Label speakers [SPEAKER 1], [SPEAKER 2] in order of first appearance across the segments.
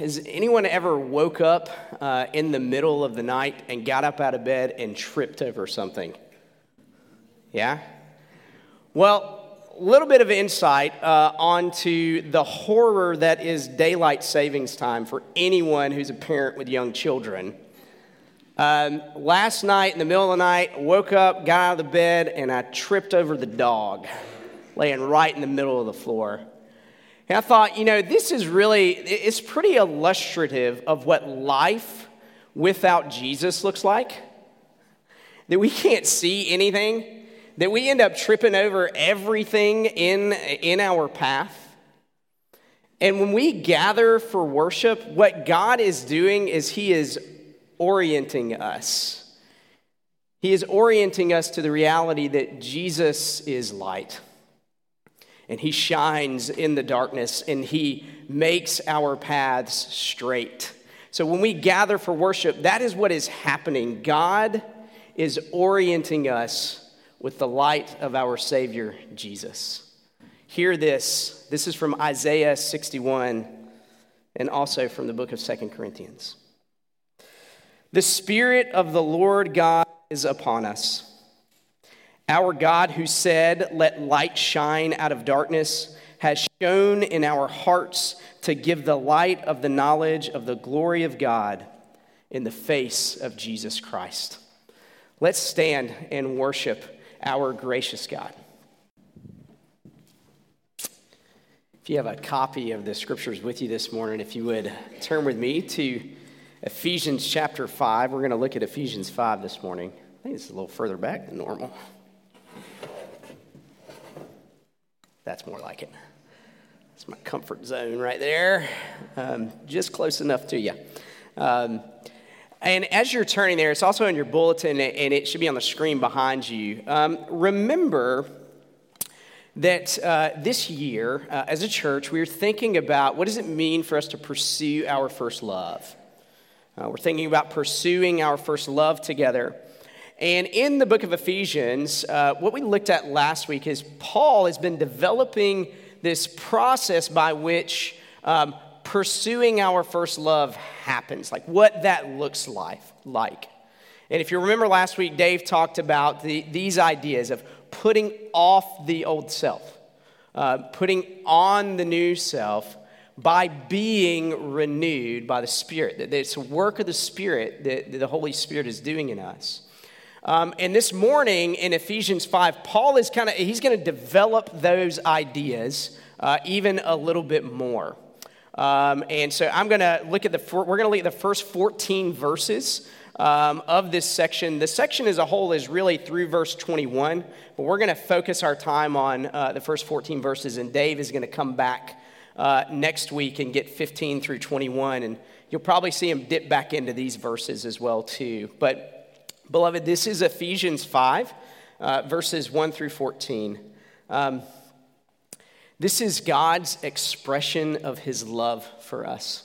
[SPEAKER 1] has anyone ever woke up uh, in the middle of the night and got up out of bed and tripped over something? Yeah? Well, a little bit of insight uh, onto the horror that is daylight savings time for anyone who's a parent with young children. Um, last night, in the middle of the night, woke up, got out of the bed, and I tripped over the dog laying right in the middle of the floor. And I thought, you know, this is really, it's pretty illustrative of what life without Jesus looks like. That we can't see anything, that we end up tripping over everything in, in our path. And when we gather for worship, what God is doing is He is orienting us. He is orienting us to the reality that Jesus is light. And he shines in the darkness and he makes our paths straight. So when we gather for worship, that is what is happening. God is orienting us with the light of our Savior, Jesus. Hear this. This is from Isaiah 61 and also from the book of Second Corinthians. The Spirit of the Lord God is upon us. Our God, who said, Let light shine out of darkness, has shone in our hearts to give the light of the knowledge of the glory of God in the face of Jesus Christ. Let's stand and worship our gracious God. If you have a copy of the scriptures with you this morning, if you would turn with me to Ephesians chapter 5. We're going to look at Ephesians 5 this morning. I think it's a little further back than normal. That's more like it. It's my comfort zone right there. Um, just close enough to you. Um, and as you're turning there, it's also in your bulletin and it should be on the screen behind you. Um, remember that uh, this year, uh, as a church, we are thinking about what does it mean for us to pursue our first love? Uh, we're thinking about pursuing our first love together. And in the book of Ephesians, uh, what we looked at last week is Paul has been developing this process by which um, pursuing our first love happens, like what that looks like. like. And if you remember last week, Dave talked about the, these ideas of putting off the old self, uh, putting on the new self, by being renewed by the Spirit. That it's a work of the Spirit that the Holy Spirit is doing in us. Um, and this morning in Ephesians 5, Paul is kind of, he's going to develop those ideas uh, even a little bit more. Um, and so I'm going to look at the, we're going to look at the first 14 verses um, of this section. The section as a whole is really through verse 21, but we're going to focus our time on uh, the first 14 verses, and Dave is going to come back uh, next week and get 15 through 21. And you'll probably see him dip back into these verses as well, too. But, beloved, this is Ephesians 5, uh, verses 1 through 14. Um, this is God's expression of his love for us.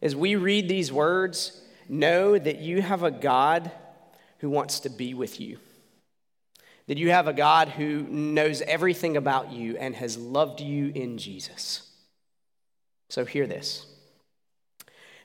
[SPEAKER 1] As we read these words, know that you have a God who wants to be with you that you have a God who knows everything about you and has loved you in Jesus. So hear this.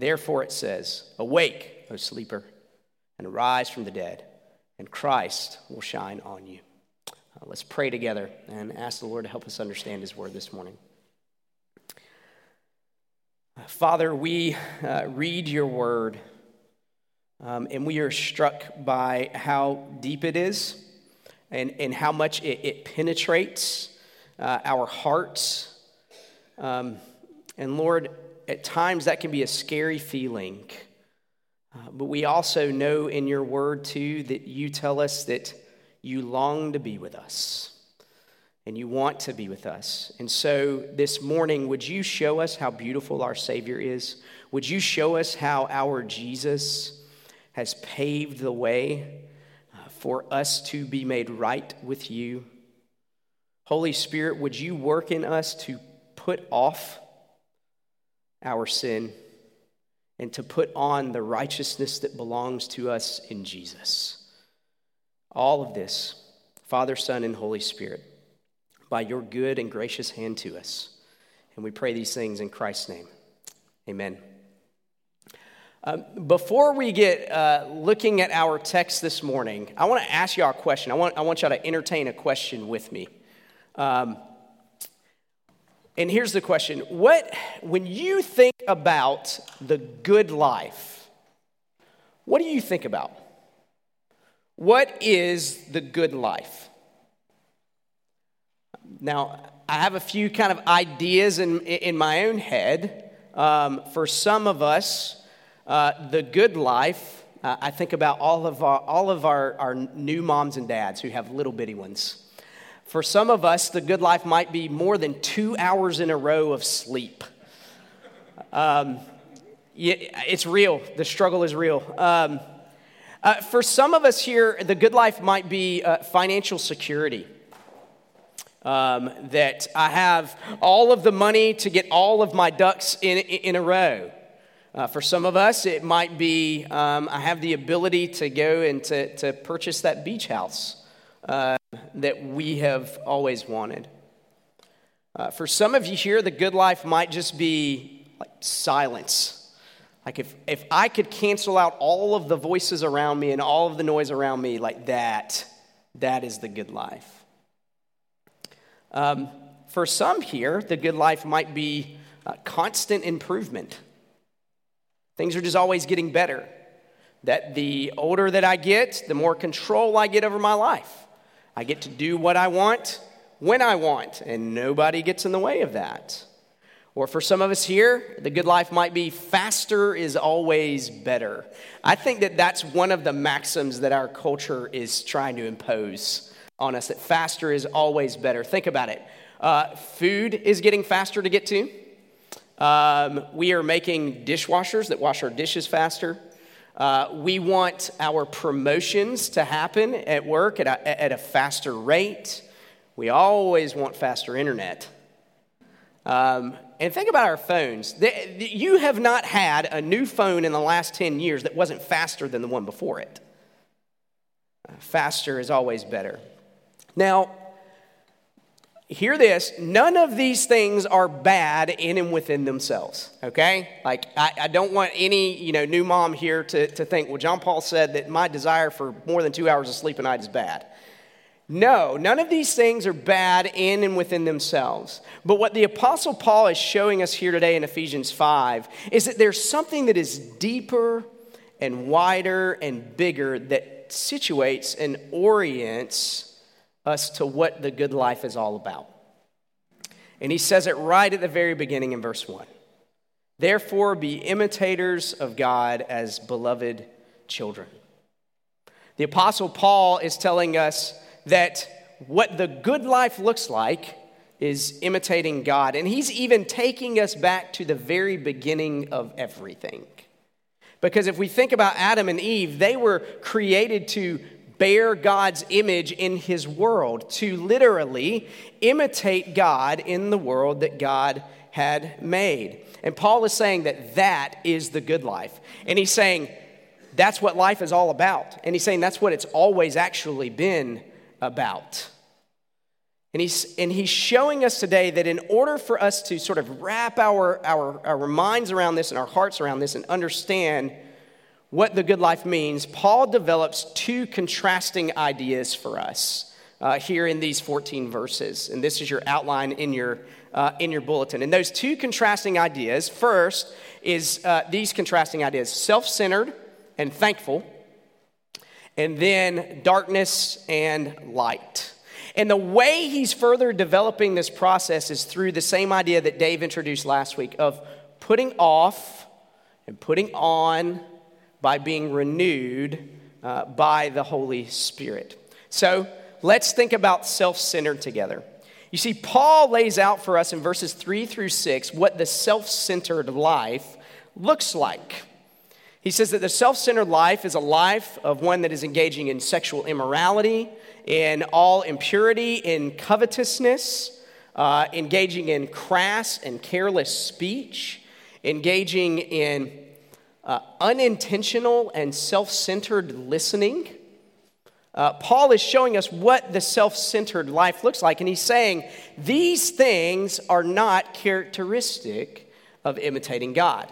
[SPEAKER 1] Therefore it says, Awake, O sleeper, and arise from the dead, and Christ will shine on you. Uh, let's pray together and ask the Lord to help us understand his word this morning. Father, we uh, read your word um, and we are struck by how deep it is and, and how much it, it penetrates uh, our hearts. Um, and Lord, at times that can be a scary feeling. Uh, but we also know in your word, too, that you tell us that you long to be with us and you want to be with us. And so this morning, would you show us how beautiful our Savior is? Would you show us how our Jesus has paved the way uh, for us to be made right with you? Holy Spirit, would you work in us to put off our sin and to put on the righteousness that belongs to us in Jesus? All of this, Father, Son, and Holy Spirit by your good and gracious hand to us. And we pray these things in Christ's name. Amen. Um, before we get uh, looking at our text this morning, I want to ask y'all a question. I want, I want y'all to entertain a question with me. Um, and here's the question What, when you think about the good life, what do you think about? What is the good life? Now, I have a few kind of ideas in, in my own head. Um, for some of us, uh, the good life, uh, I think about all of, our, all of our, our new moms and dads who have little bitty ones. For some of us, the good life might be more than two hours in a row of sleep. Um, it's real. The struggle is real. Um, uh, for some of us here, the good life might be uh, financial security um, that I have all of the money to get all of my ducks in, in a row. Uh, for some of us, it might be um, I have the ability to go and to, to purchase that beach house uh, that we have always wanted. Uh, for some of you here, the good life might just be like silence. Like if, if I could cancel out all of the voices around me and all of the noise around me, like that, that is the good life. Um, for some here, the good life might be constant improvement. Things are just always getting better. That the older that I get, the more control I get over my life. I get to do what I want when I want, and nobody gets in the way of that. Or for some of us here, the good life might be faster is always better. I think that that's one of the maxims that our culture is trying to impose on us that faster is always better. Think about it. Uh, food is getting faster to get to. Um, we are making dishwashers that wash our dishes faster. Uh, we want our promotions to happen at work at a, at a faster rate. We always want faster internet. Um, and think about our phones. You have not had a new phone in the last 10 years that wasn't faster than the one before it. Faster is always better. Now, hear this none of these things are bad in and within themselves okay? Like I, I, don't want any you know new mom here to, to think well john paul said that my desire for more than two hours of sleep a night is bad. No none of these things are bad in and within themselves. But what the apostle paul is showing us here today in ephesians 5 is that there's something that is deeper and wider and bigger that situates and orients us to what the good life is all about. And he says it right at the very beginning in verse 1. Therefore, be imitators of God as beloved children. The Apostle Paul is telling us that what the good life looks like is imitating God. And he's even taking us back to the very beginning of everything. Because if we think about Adam and Eve, they were created to bear God's image in his world, to literally imitate God in the world that God had made. And Paul is saying that that is the good life. And he's saying that's what life is all about. And he's saying that's what it's always actually been about. And he's, and he's showing us today that in order for us to sort of wrap our, our, our minds around this and our hearts around this and understand what the good life means, Paul develops two contrasting ideas for us uh, here in these 14 verses. And this is your outline in your, uh, in your bulletin. And those two contrasting ideas first is uh, these contrasting ideas self centered and thankful, and then darkness and light. And the way he's further developing this process is through the same idea that Dave introduced last week of putting off and putting on by being renewed uh, by the Holy Spirit. So let's think about self centered together. You see, Paul lays out for us in verses three through six what the self centered life looks like. He says that the self centered life is a life of one that is engaging in sexual immorality, in all impurity, in covetousness, uh, engaging in crass and careless speech, engaging in uh, unintentional and self centered listening. Uh, Paul is showing us what the self centered life looks like, and he's saying these things are not characteristic of imitating God.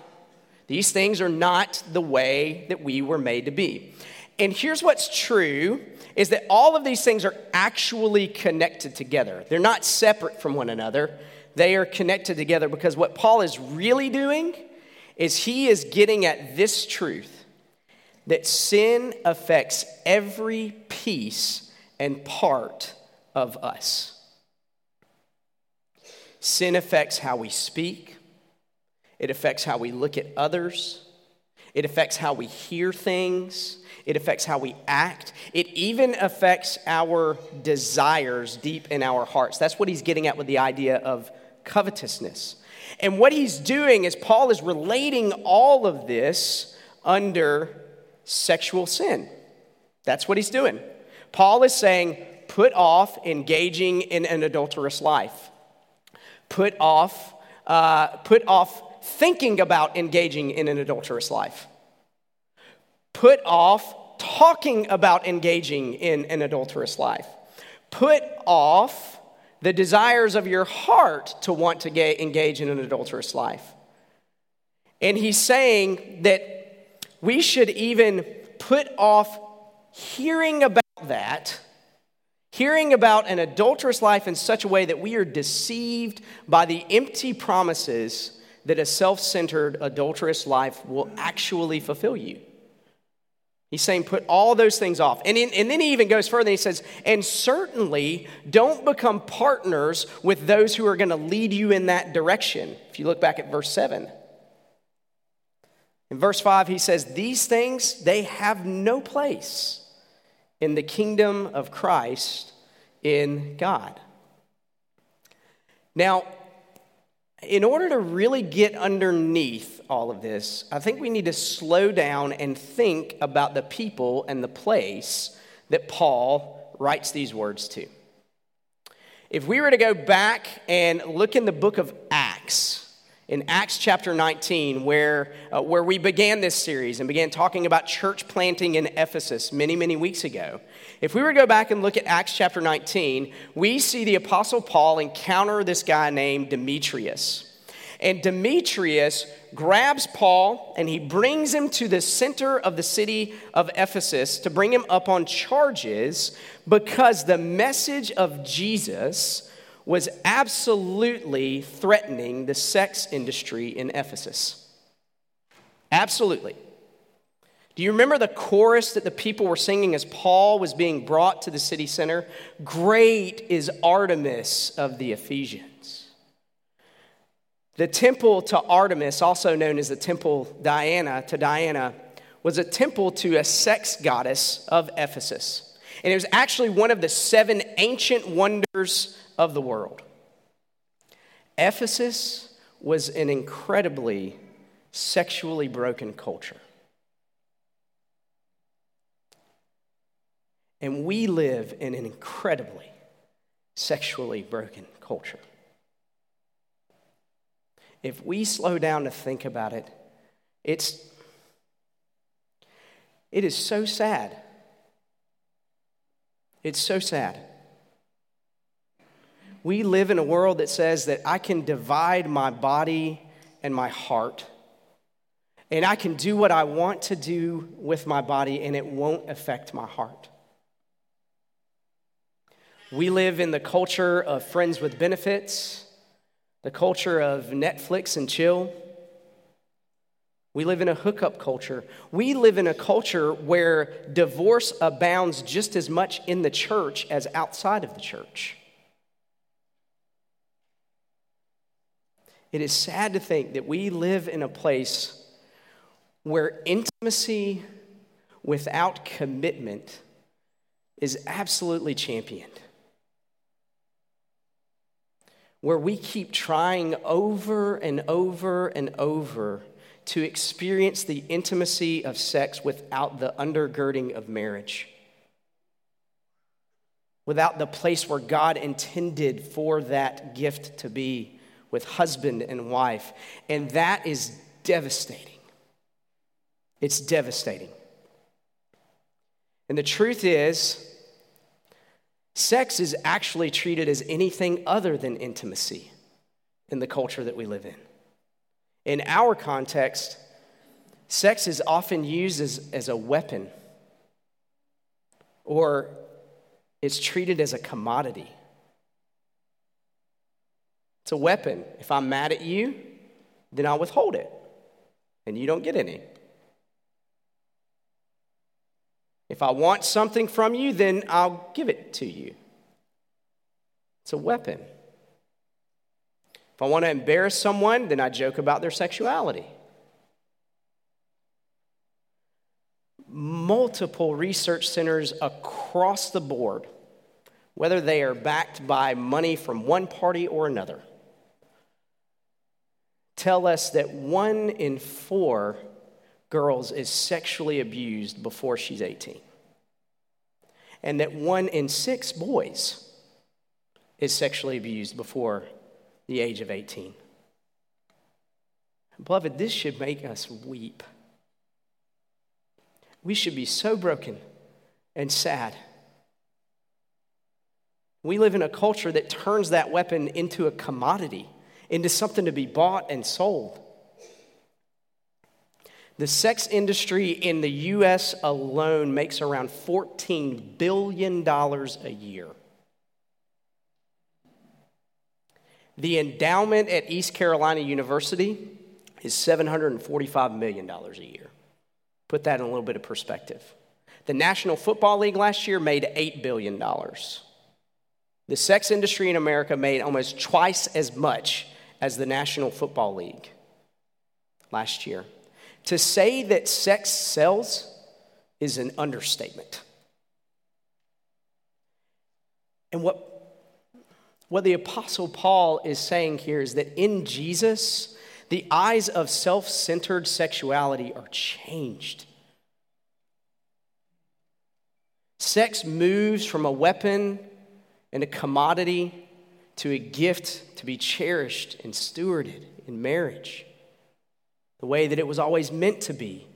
[SPEAKER 1] These things are not the way that we were made to be. And here's what's true is that all of these things are actually connected together. They're not separate from one another. They are connected together because what Paul is really doing is he is getting at this truth that sin affects every piece and part of us. Sin affects how we speak, it affects how we look at others, it affects how we hear things, it affects how we act. It even affects our desires deep in our hearts. That's what he's getting at with the idea of covetousness. And what he's doing is Paul is relating all of this under sexual sin. That's what he's doing. Paul is saying, put off engaging in an adulterous life. Put off, uh, put off thinking about engaging in an adulterous life. Put off talking about engaging in an adulterous life. Put off the desires of your heart to want to engage in an adulterous life. And he's saying that we should even put off hearing about that, hearing about an adulterous life in such a way that we are deceived by the empty promises that a self centered adulterous life will actually fulfill you. He's saying, put all those things off. And, in, and then he even goes further. He says, and certainly don't become partners with those who are going to lead you in that direction. If you look back at verse 7. In verse 5, he says, These things, they have no place in the kingdom of Christ in God. Now, in order to really get underneath all of this, I think we need to slow down and think about the people and the place that Paul writes these words to. If we were to go back and look in the book of Acts, in Acts chapter 19, where, uh, where we began this series and began talking about church planting in Ephesus many, many weeks ago. If we were to go back and look at Acts chapter 19, we see the Apostle Paul encounter this guy named Demetrius. And Demetrius grabs Paul and he brings him to the center of the city of Ephesus to bring him up on charges because the message of Jesus was absolutely threatening the sex industry in Ephesus. Absolutely. Do you remember the chorus that the people were singing as Paul was being brought to the city center? Great is Artemis of the Ephesians. The temple to Artemis, also known as the temple Diana to Diana, was a temple to a sex goddess of Ephesus. And it was actually one of the seven ancient wonders of the world. Ephesus was an incredibly sexually broken culture. And we live in an incredibly sexually broken culture. if we slow down to think about it, it's it is so sad. It's so sad. We live in a world that says that I can divide my body and my heart, and I can do what I want to do with my body, and it won't affect my heart. We live in the culture of friends with benefits, the culture of Netflix and chill. We live in a hookup culture. We live in a culture where divorce abounds just as much in the church as outside of the church. It is sad to think that we live in a place where intimacy without commitment is absolutely championed. Where we keep trying over and over and over to experience the intimacy of sex without the undergirding of marriage, without the place where God intended for that gift to be with husband and wife. And that is devastating. It's devastating. And the truth is, sex is actually treated as anything other than intimacy in the culture that we live in. In our context, sex is often used as, as a weapon or it's treated as a commodity. It's a weapon. If I'm mad at you, then I'll withhold it, and you don't get any. If I want something from you, then I'll give it to you. It's a weapon. If I want to embarrass someone, then I joke about their sexuality. Multiple research centers across the board, whether they are backed by money from one party or another, tell us that one in four girls is sexually abused before she's 18, and that one in six boys is sexually abused before the age of 18. Beloved, this should make us weep. We should be so broken and sad. We live in a culture that turns that weapon into a commodity into something to be bought and sold. The sex industry in the US alone makes around $14 billion a year. The endowment at East Carolina University is $745 million a year. Put that in a little bit of perspective. The National Football League last year made $8 billion. The sex industry in America made almost twice as much as the National Football League last year. To say that sex sells is an understatement. And what, what the Apostle Paul is saying here is that in Jesus, the eyes of self centered sexuality are changed. Sex moves from a weapon and a commodity to a gift to be cherished and stewarded in marriage, the way that it was always meant to be.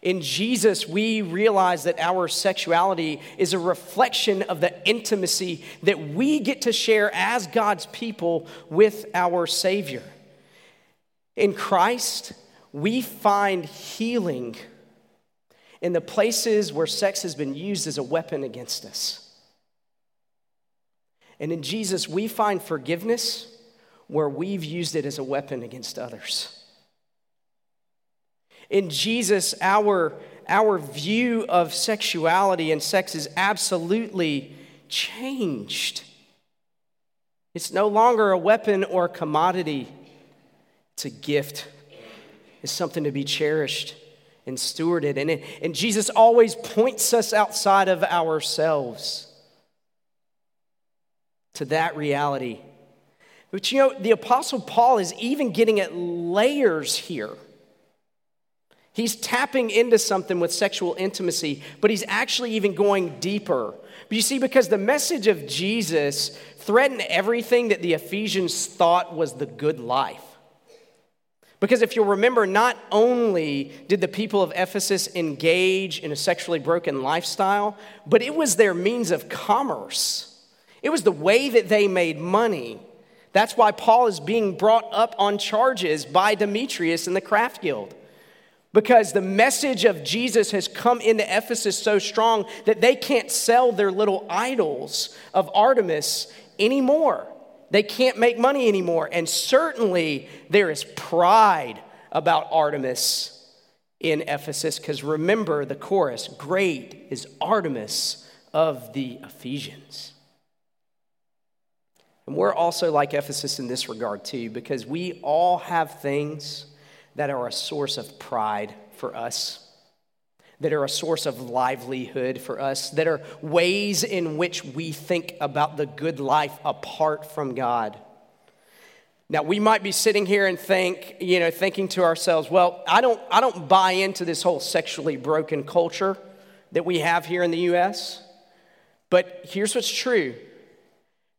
[SPEAKER 1] In Jesus, we realize that our sexuality is a reflection of the intimacy that we get to share as God's people with our Savior. In Christ, we find healing in the places where sex has been used as a weapon against us. And in Jesus, we find forgiveness where we've used it as a weapon against others. In Jesus, our, our view of sexuality and sex is absolutely changed. It's no longer a weapon or a commodity, it's a gift. It's something to be cherished and stewarded. And, it, and Jesus always points us outside of ourselves to that reality. But you know, the Apostle Paul is even getting at layers here. He's tapping into something with sexual intimacy, but he's actually even going deeper. But you see, because the message of Jesus threatened everything that the Ephesians thought was the good life. Because if you'll remember, not only did the people of Ephesus engage in a sexually broken lifestyle, but it was their means of commerce. It was the way that they made money. That's why Paul is being brought up on charges by Demetrius and the Craft Guild. Because the message of Jesus has come into Ephesus so strong that they can't sell their little idols of Artemis anymore. They can't make money anymore. And certainly there is pride about Artemis in Ephesus, because remember the chorus Great is Artemis of the Ephesians. And we're also like Ephesus in this regard, too, because we all have things that are a source of pride for us that are a source of livelihood for us, that are ways in which we think about the good life apart from God. Now we might be sitting here and think, you know, thinking to ourselves, well, I don't I don't buy into this whole sexually broken culture that we have here in the US. But here's what's true.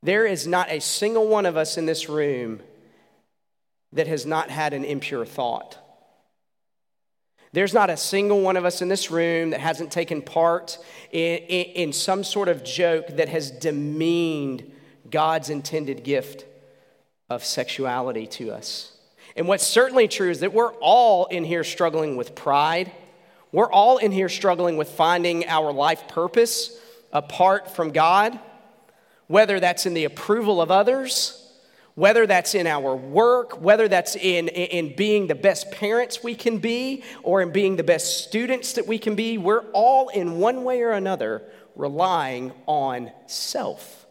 [SPEAKER 1] There is not a single one of us in this room that has not had an impure thought. There's not a single one of us in this room that hasn't taken part in, in, in, some sort of joke that has demeaned God's intended gift of sexuality to us. And what's certainly true is that we're all in here struggling with pride. We're all in here struggling with finding our life purpose apart from God, whether that's in the approval of others whether that's in our work, whether that's in, in being the best parents we can be, or in being the best students that we can be, we're all in one way or another relying on self.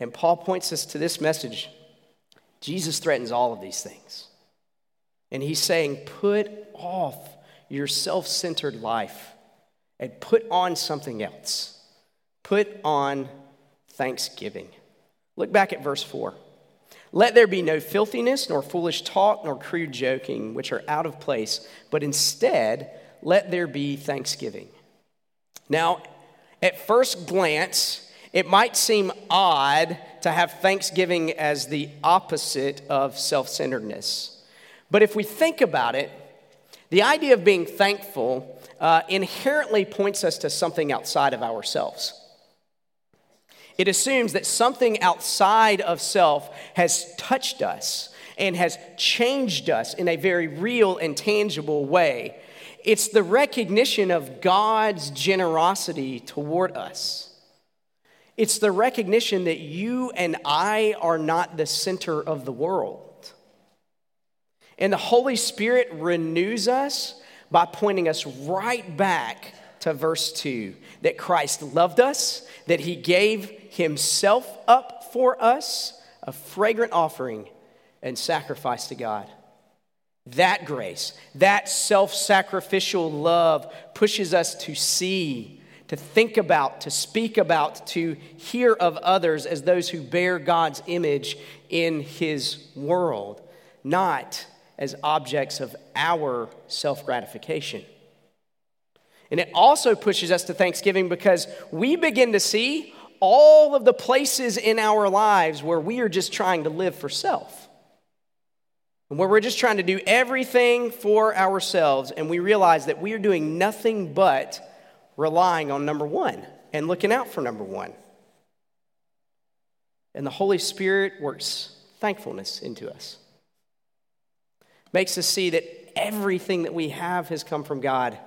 [SPEAKER 1] And Paul points us to this message. Jesus threatens all of these things. And he's saying, put off your self centered life and put on something else. Put on thanksgiving. Look back at verse 4. Let there be no filthiness, nor foolish talk, nor crude joking, which are out of place, but instead, let there be thanksgiving. Now, at first glance, it might seem odd to have thanksgiving as the opposite of self centeredness. But if we think about it, the idea of being thankful uh, inherently points us to something outside of ourselves. It assumes that something outside of self has touched us and has changed us in a very real and tangible way. It's the recognition of God's generosity toward us. It's the recognition that you and I are not the center of the world. And the Holy Spirit renews us by pointing us right back to verse 2 that Christ loved us, that he gave himself up for us, a fragrant offering and sacrifice to God. That grace, that self sacrificial love pushes us to see, to think about, to speak about, to hear of others as those who bear God's image in his world, not as objects of our self gratification. And it also pushes us to thanksgiving because we begin to see all of the places in our lives where we are just trying to live for self. And where we're just trying to do everything for ourselves, and we realize that we are doing nothing but relying on number one and looking out for number one. And the Holy Spirit works thankfulness into us, makes us see that everything that we have has come from God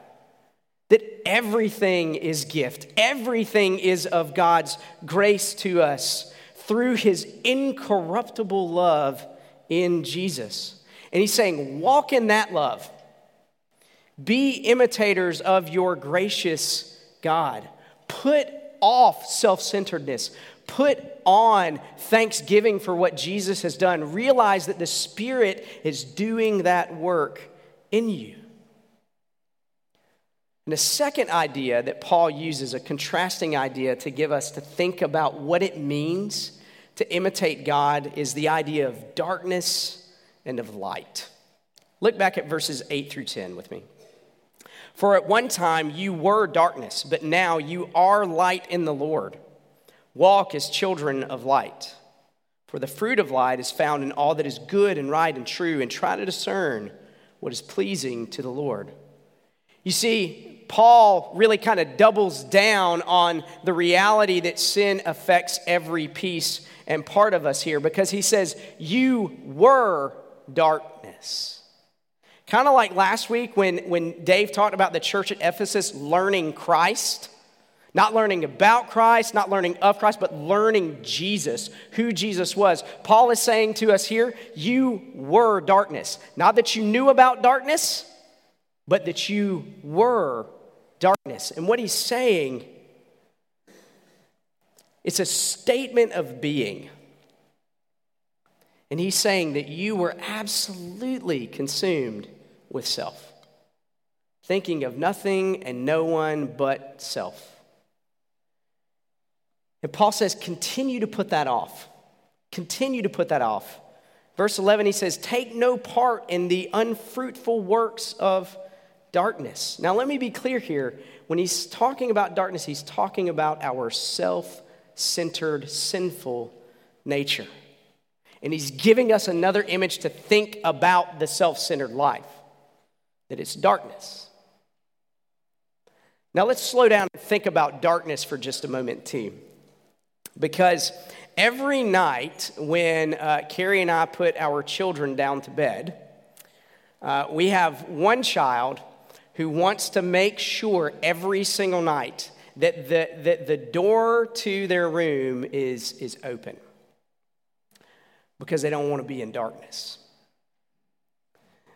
[SPEAKER 1] that everything is gift, everything is of God's grace to us through his incorruptible love in Jesus. And he's saying, walk in that love. Be imitators of your gracious God. Put off self centeredness. Put on thanksgiving for what Jesus has done. Realize that the Spirit is doing that work in you. And the second idea that Paul uses, a contrasting idea to give us to think about what it means to imitate God, is the idea of darkness and of light. Look back at verses 8 through 10 with me. For at one time you were darkness, but now you are light in the Lord. Walk as children of light. For the fruit of light is found in all that is good and right and true, and try to discern what is pleasing to the Lord. You see, Paul really kind of doubles down on the reality that sin affects every piece and part of us here because he says, You were darkness. Kind of like last week when, when Dave talked about the church at Ephesus learning Christ. Not learning about Christ, not learning of Christ, but learning Jesus, who Jesus was. Paul is saying to us here, you were darkness. Not that you knew about darkness, but that you were darkness. And what he's saying, it's a statement of being. And he's saying that you were absolutely consumed with self, thinking of nothing and no one but self. And Paul says, continue to put that off. Continue to put that off. Verse 11, he says, Take no part in the unfruitful works of darkness. Now, let me be clear here. When he's talking about darkness, he's talking about our self centered, sinful nature. And he's giving us another image to think about the self centered life that it's darkness. Now, let's slow down and think about darkness for just a moment, too. Because every night when uh, Carrie and I put our children down to bed, uh, we have one child who wants to make sure every single night that the, that the door to their room is, is open because they don't want to be in darkness.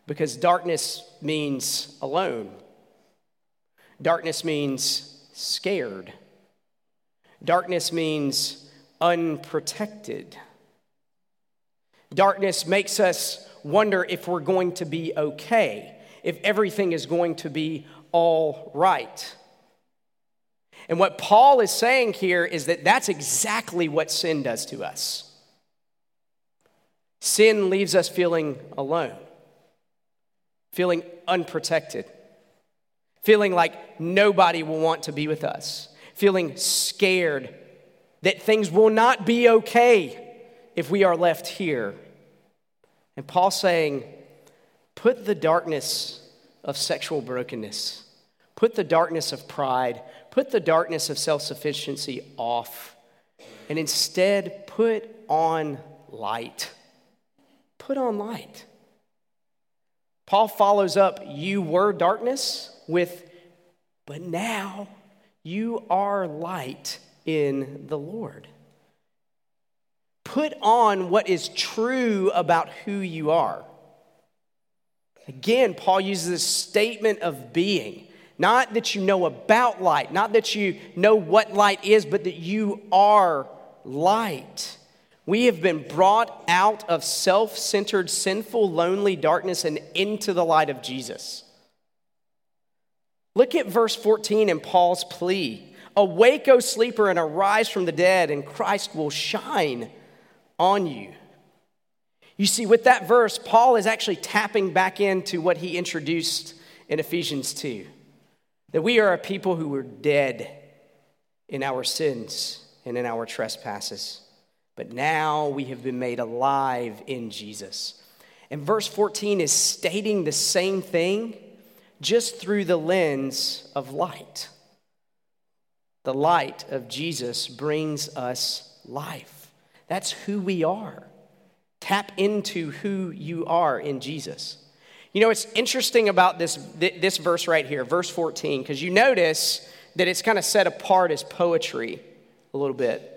[SPEAKER 1] Because darkness means alone, darkness means scared. Darkness means unprotected. Darkness makes us wonder if we're going to be okay, if everything is going to be all right. And what Paul is saying here is that that's exactly what sin does to us. Sin leaves us feeling alone, feeling unprotected, feeling like nobody will want to be with us feeling scared that things will not be okay if we are left here. And Paul saying, put the darkness of sexual brokenness, put the darkness of pride, put the darkness of self sufficiency off, and instead put on light. Put on light. Paul follows up, You were darkness, with, but now you are light in the Lord. Put on what is true about who you are. Again, Paul uses this statement of being. Not that you know about light, not that you know what light is, but that you are light. We have been brought out of self centered, sinful, lonely darkness and into the light of Jesus. Look at verse 14 in Paul's plea Awake, O sleeper, and arise from the dead, and Christ will shine on you. You see, with that verse, Paul is actually tapping back into what he introduced in Ephesians 2 that we are a people who were dead in our sins and in our trespasses, but now we have been made alive in Jesus. And verse 14 is stating the same thing just through the lens of light. The light of Jesus brings us life. That's who we are. Tap into who you are in Jesus. You know, it's interesting about this, this verse right here, verse 14, because you notice that it's kind of set apart as poetry a little bit.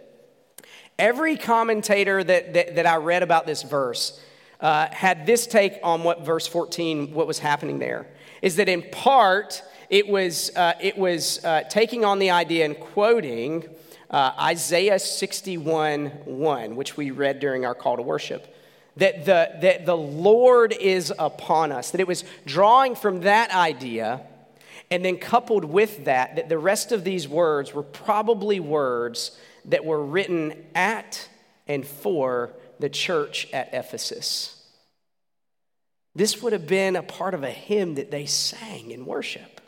[SPEAKER 1] Every commentator that, that, that I read about this verse uh, had this take on what verse 14, what was happening there is that in part it was, uh, it was uh, taking on the idea and quoting uh, Isaiah 61 1, which we read during our call to worship. That the, that the Lord is upon us, that it was drawing from that idea, and then coupled with that, that the rest of these words were probably words that were written at and for the church at Ephesus. This would have been a part of a hymn that they sang in worship.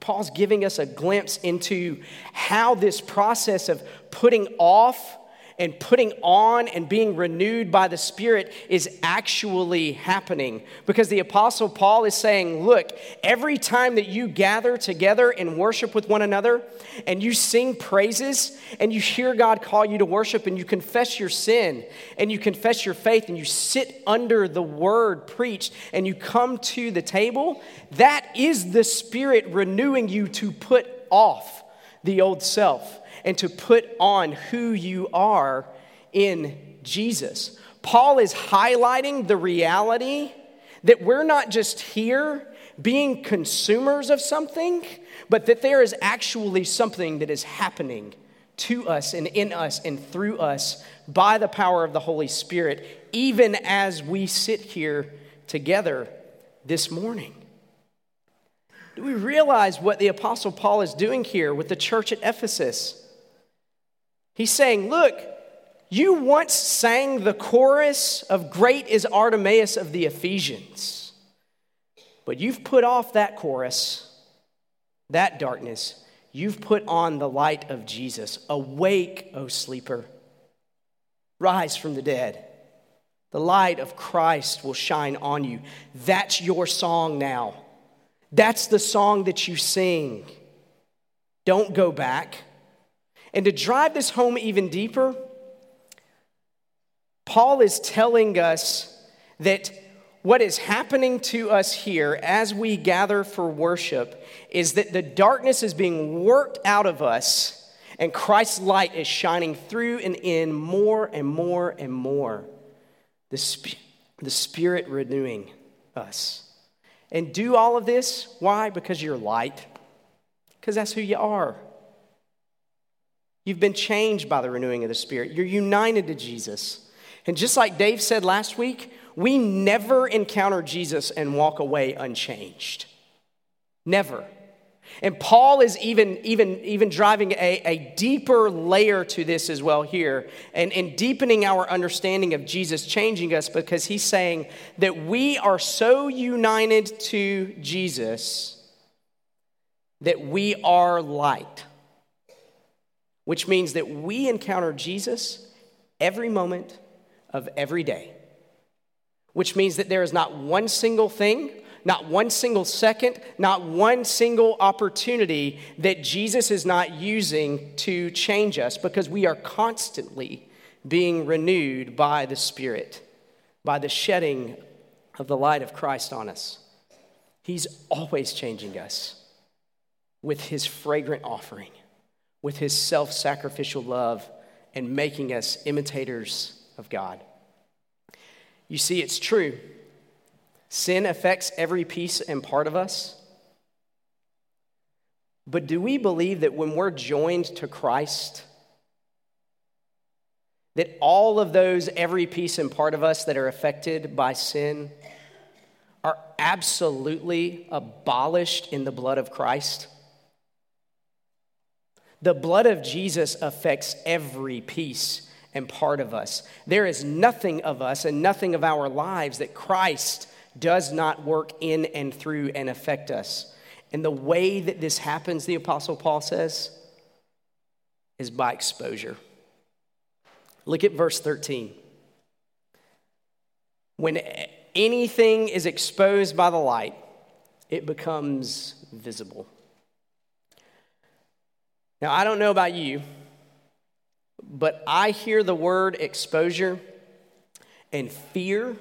[SPEAKER 1] Paul's giving us a glimpse into how this process of putting off and putting on and being renewed by the Spirit is actually happening. Because the Apostle Paul is saying, look, every time that you gather together and worship with one another, and you sing praises, and you hear God call you to worship, and you confess your sin, and you confess your faith, and you sit under the word preached, and you come to the table, that is the Spirit renewing you to put off the old self and to put on who you are in Jesus. Paul is highlighting the reality that we're not just here being consumers of something, but that there is actually something that is happening to us and in us and through us by the power of the Holy Spirit, even as we sit here together this morning. Do we realize what the Apostle Paul is doing here with the church at Ephesus? He's saying, Look, you once sang the chorus of Great is Artemis of the Ephesians, but you've put off that chorus, that darkness. You've put on the light of Jesus. Awake, O sleeper. Rise from the dead. The light of Christ will shine on you. That's your song now. That's the song that you sing. Don't go back. And to drive this home even deeper, Paul is telling us that what is happening to us here as we gather for worship is that the darkness is being worked out of us and Christ's light is shining through and in more and more and more. The, sp- the Spirit renewing us. And do all of this, why? Because you're light. Because that's who you are. You've been changed by the renewing of the Spirit. You're united to Jesus. And just like Dave said last week, we never encounter Jesus and walk away unchanged. Never. And Paul is even, even, even driving a, a deeper layer to this as well here and, and deepening our understanding of Jesus, changing us because he's saying that we are so united to Jesus that we are light which means that we encounter Jesus every moment of every day, which means that there is not one single thing, not one single second, not one single opportunity that Jesus is not using to change us because we are constantly being renewed by the Spirit, by the shedding of the light of Christ on us. He's always changing us with his fragrant offering with his self sacrificial love and making us imitators of God. You see, it's true. Sin affects every piece and part of us. But do we believe that when we're joined to Christ, that all of those, every piece and part of us that are affected by sin, are absolutely abolished in the blood of Christ? The blood of Jesus affects every piece and part of us. There is nothing of us and nothing of our lives that Christ does not work in and through and affect us. And the way that this happens, the Apostle Paul says, is by exposure. Look at verse 13. When anything is exposed by the light, it becomes visible. Now, I don't know about you, but I hear the word exposure and fear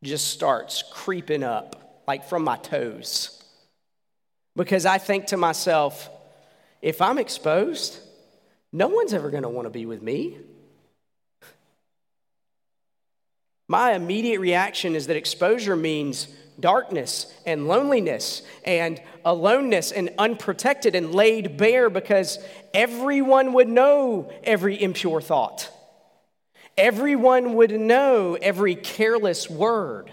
[SPEAKER 1] just starts creeping up, like from my toes. Because I think to myself, if I'm exposed, no one's ever going to want to be with me. My immediate reaction is that exposure means darkness and loneliness and aloneness and unprotected and laid bare because everyone would know every impure thought. Everyone would know every careless word.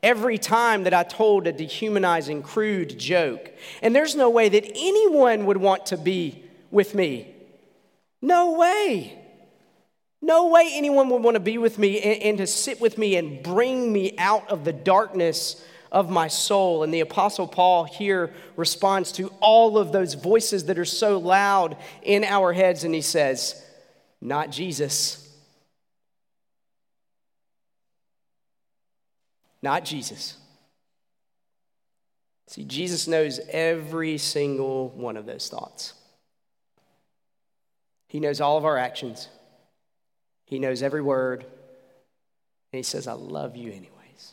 [SPEAKER 1] Every time that I told a dehumanizing, crude joke. And there's no way that anyone would want to be with me. No way. No way anyone would want to be with me and, and, to sit with me and bring me out of the darkness of my soul. And the Apostle Paul here responds to all of those voices that are so loud in our heads, and he says, not Jesus. Not Jesus. See, Jesus knows every single one of those thoughts. He knows all of our actions, He knows every word, and He says, I love you anyways.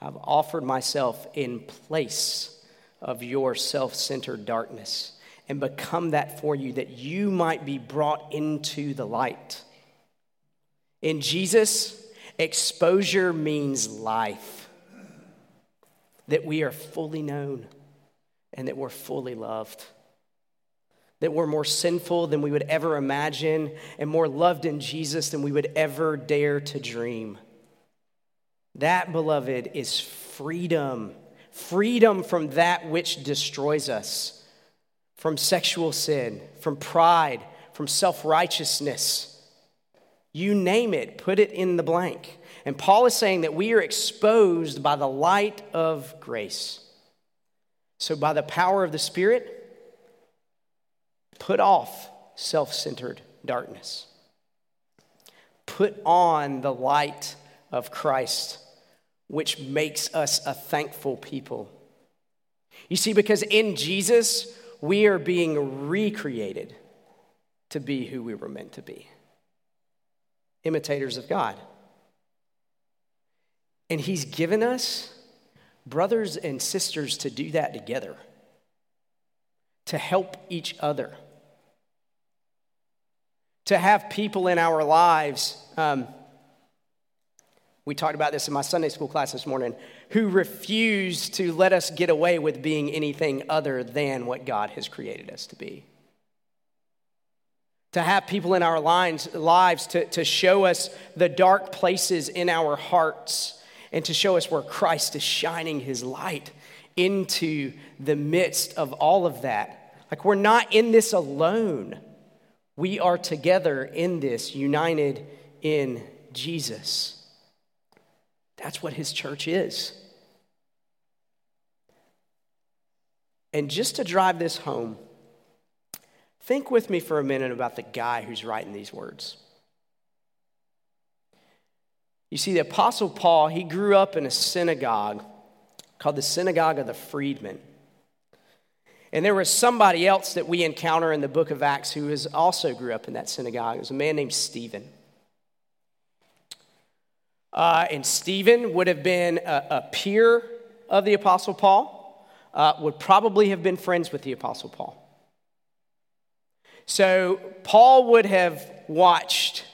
[SPEAKER 1] I've offered myself in place of your self centered darkness and become that for you that you might be brought into the light. In Jesus, exposure means life, that we are fully known and that we're fully loved. That we're more sinful than we would ever imagine, and more loved in Jesus than we would ever dare to dream. That, beloved, is freedom freedom from that which destroys us, from sexual sin, from pride, from self righteousness. You name it, put it in the blank. And Paul is saying that we are exposed by the light of grace. So, by the power of the Spirit, put off self centered darkness. Put on the light of Christ which makes us a thankful people. You see, because in Jesus, we are being recreated to be who we were meant to be imitators of God. And He's given us brothers and sisters to do that together, to help each other, to have people in our lives. Um, we talked about this in my Sunday school class this morning, who refuse to let us get away with being anything other than what God has created us to be. To have people in our lives, lives to, to show us the dark places in our hearts and to show us where Christ is shining his light into the midst of all of that. Like we're not in this alone. We are together in this, united in Jesus. That's what his church is. And just to drive this home, think with me for a minute about the guy who's writing these words. You see, the Apostle Paul, he grew up in a synagogue called the Synagogue of the Freedmen. And there was somebody else that we encounter in the book of Acts who has also grew up in that synagogue. It was a man named Stephen. Uh, and Stephen would have been a, a peer of the Apostle Paul, uh, would probably have been friends with the Apostle Paul. So Paul would have watched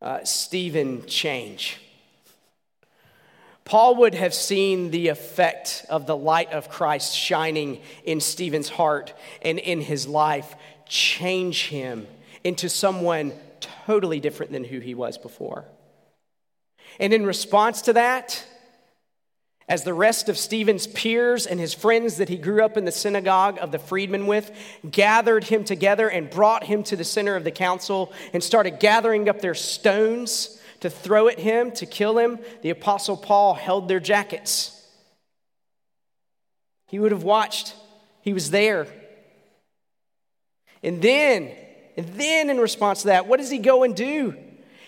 [SPEAKER 1] uh, Stephen change. Paul would have seen the effect of the light of Christ shining in Stephen's heart and in his life change him into someone totally different than who he was before. And in response to that, as the rest of Stephen's peers and his friends that he grew up in the synagogue of the freedmen with gathered him together and brought him to the center of the council and started gathering up their stones to throw at him to kill him, the apostle Paul held their jackets. He would have watched, he was there. And then, and then in response to that, what does he go and do?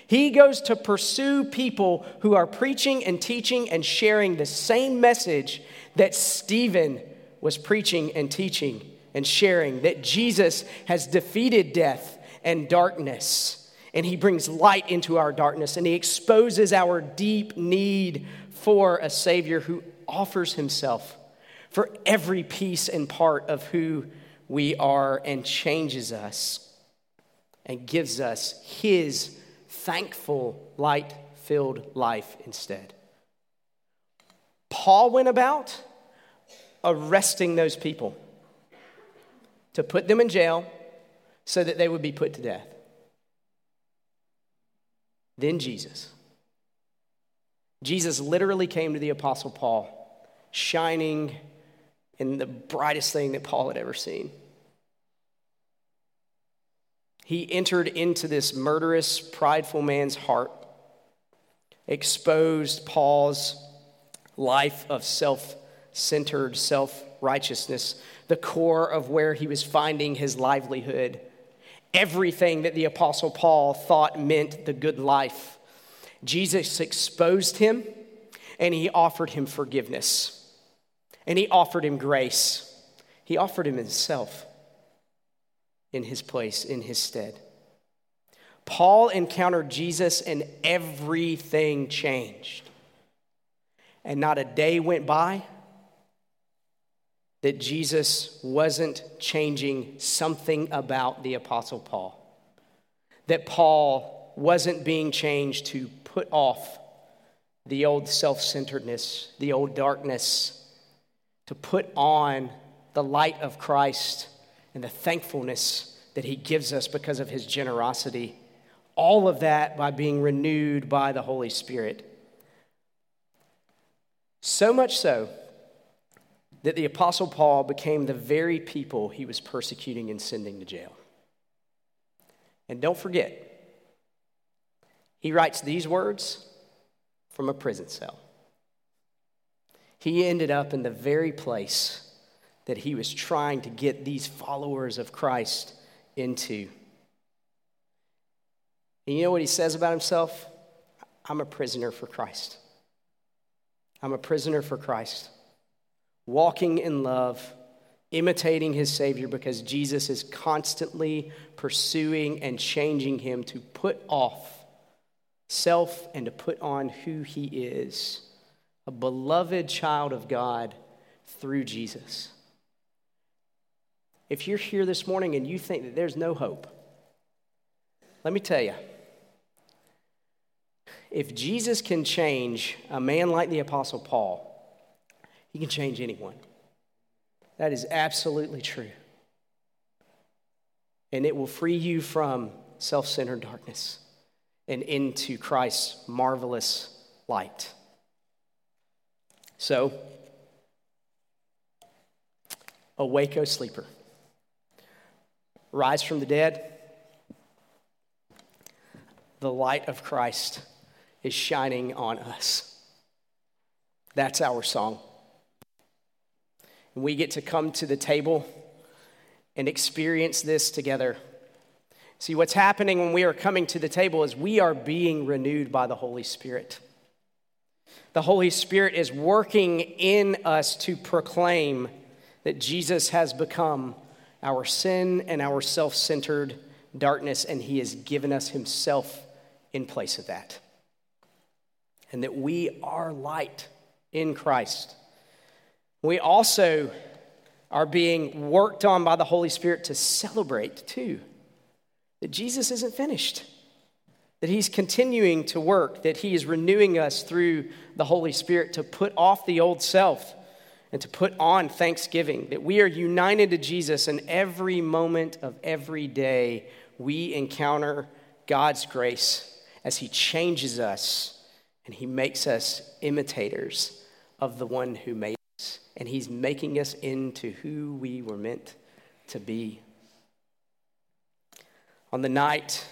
[SPEAKER 1] He goes to pursue people who are preaching and teaching and sharing the same message that Stephen was preaching and teaching and sharing that Jesus has defeated death and darkness. And he brings light into our darkness and he exposes our deep need for a Savior who offers himself for every piece and part of who we are and changes us and gives us his thankful, light filled life instead. Paul went about arresting those people to put them in jail so that they would be put to death. Then Jesus. Jesus literally came to the Apostle Paul, shining in the brightest thing that Paul had ever seen. He entered into this murderous, prideful man's heart, exposed Paul's life of self centered self righteousness, the core of where he was finding his livelihood, everything that the Apostle Paul thought meant the good life. Jesus exposed him and he offered him forgiveness, and he offered him grace, he offered him himself in his place, in his stead. Paul encountered Jesus and everything changed. And not a day went by that Jesus wasn't changing something about the Apostle Paul. That Paul wasn't being changed to put off the old self centeredness, the old darkness, to put on the light of Christ and the thankfulness that he gives us because of his generosity. All of that by being renewed by the Holy Spirit. So much so that the Apostle Paul became the very people he was persecuting and sending to jail. And don't forget, he writes these words from a prison cell. He ended up in the very place that he was trying to get these followers of Christ into. And you know what he says about himself? I'm a prisoner for Christ. I'm a prisoner for Christ. Walking in love, imitating his Savior because Jesus is constantly pursuing and changing him to put off self and to put on who he is a beloved child of God through Jesus. If you're here this morning and you think that there's no hope, let me tell you if Jesus can change a man like the Apostle Paul, he can change anyone. That is absolutely true. And it will free you from self centered darkness and into Christ's marvelous light. So, awake, O sleeper. Rise from the dead. The light of Christ is shining on us. That's our song. We get to come to the table and experience this together. See, what's happening when we are coming to the table is we are being renewed by the Holy Spirit. The Holy Spirit is working in us to proclaim that Jesus has become our sin and our self centered darkness, and He has given us Himself in place of that and that we are light in Christ. We also are being worked on by the Holy Spirit to celebrate too that Jesus isn't finished, that He's continuing to work, that He is renewing us through the Holy Spirit to put off the old self and to put on thanksgiving, that we are united to Jesus, and every moment of every day we encounter God's grace as He changes us and he makes us imitators of the one who made. And he's making us into who we were meant to be. On the night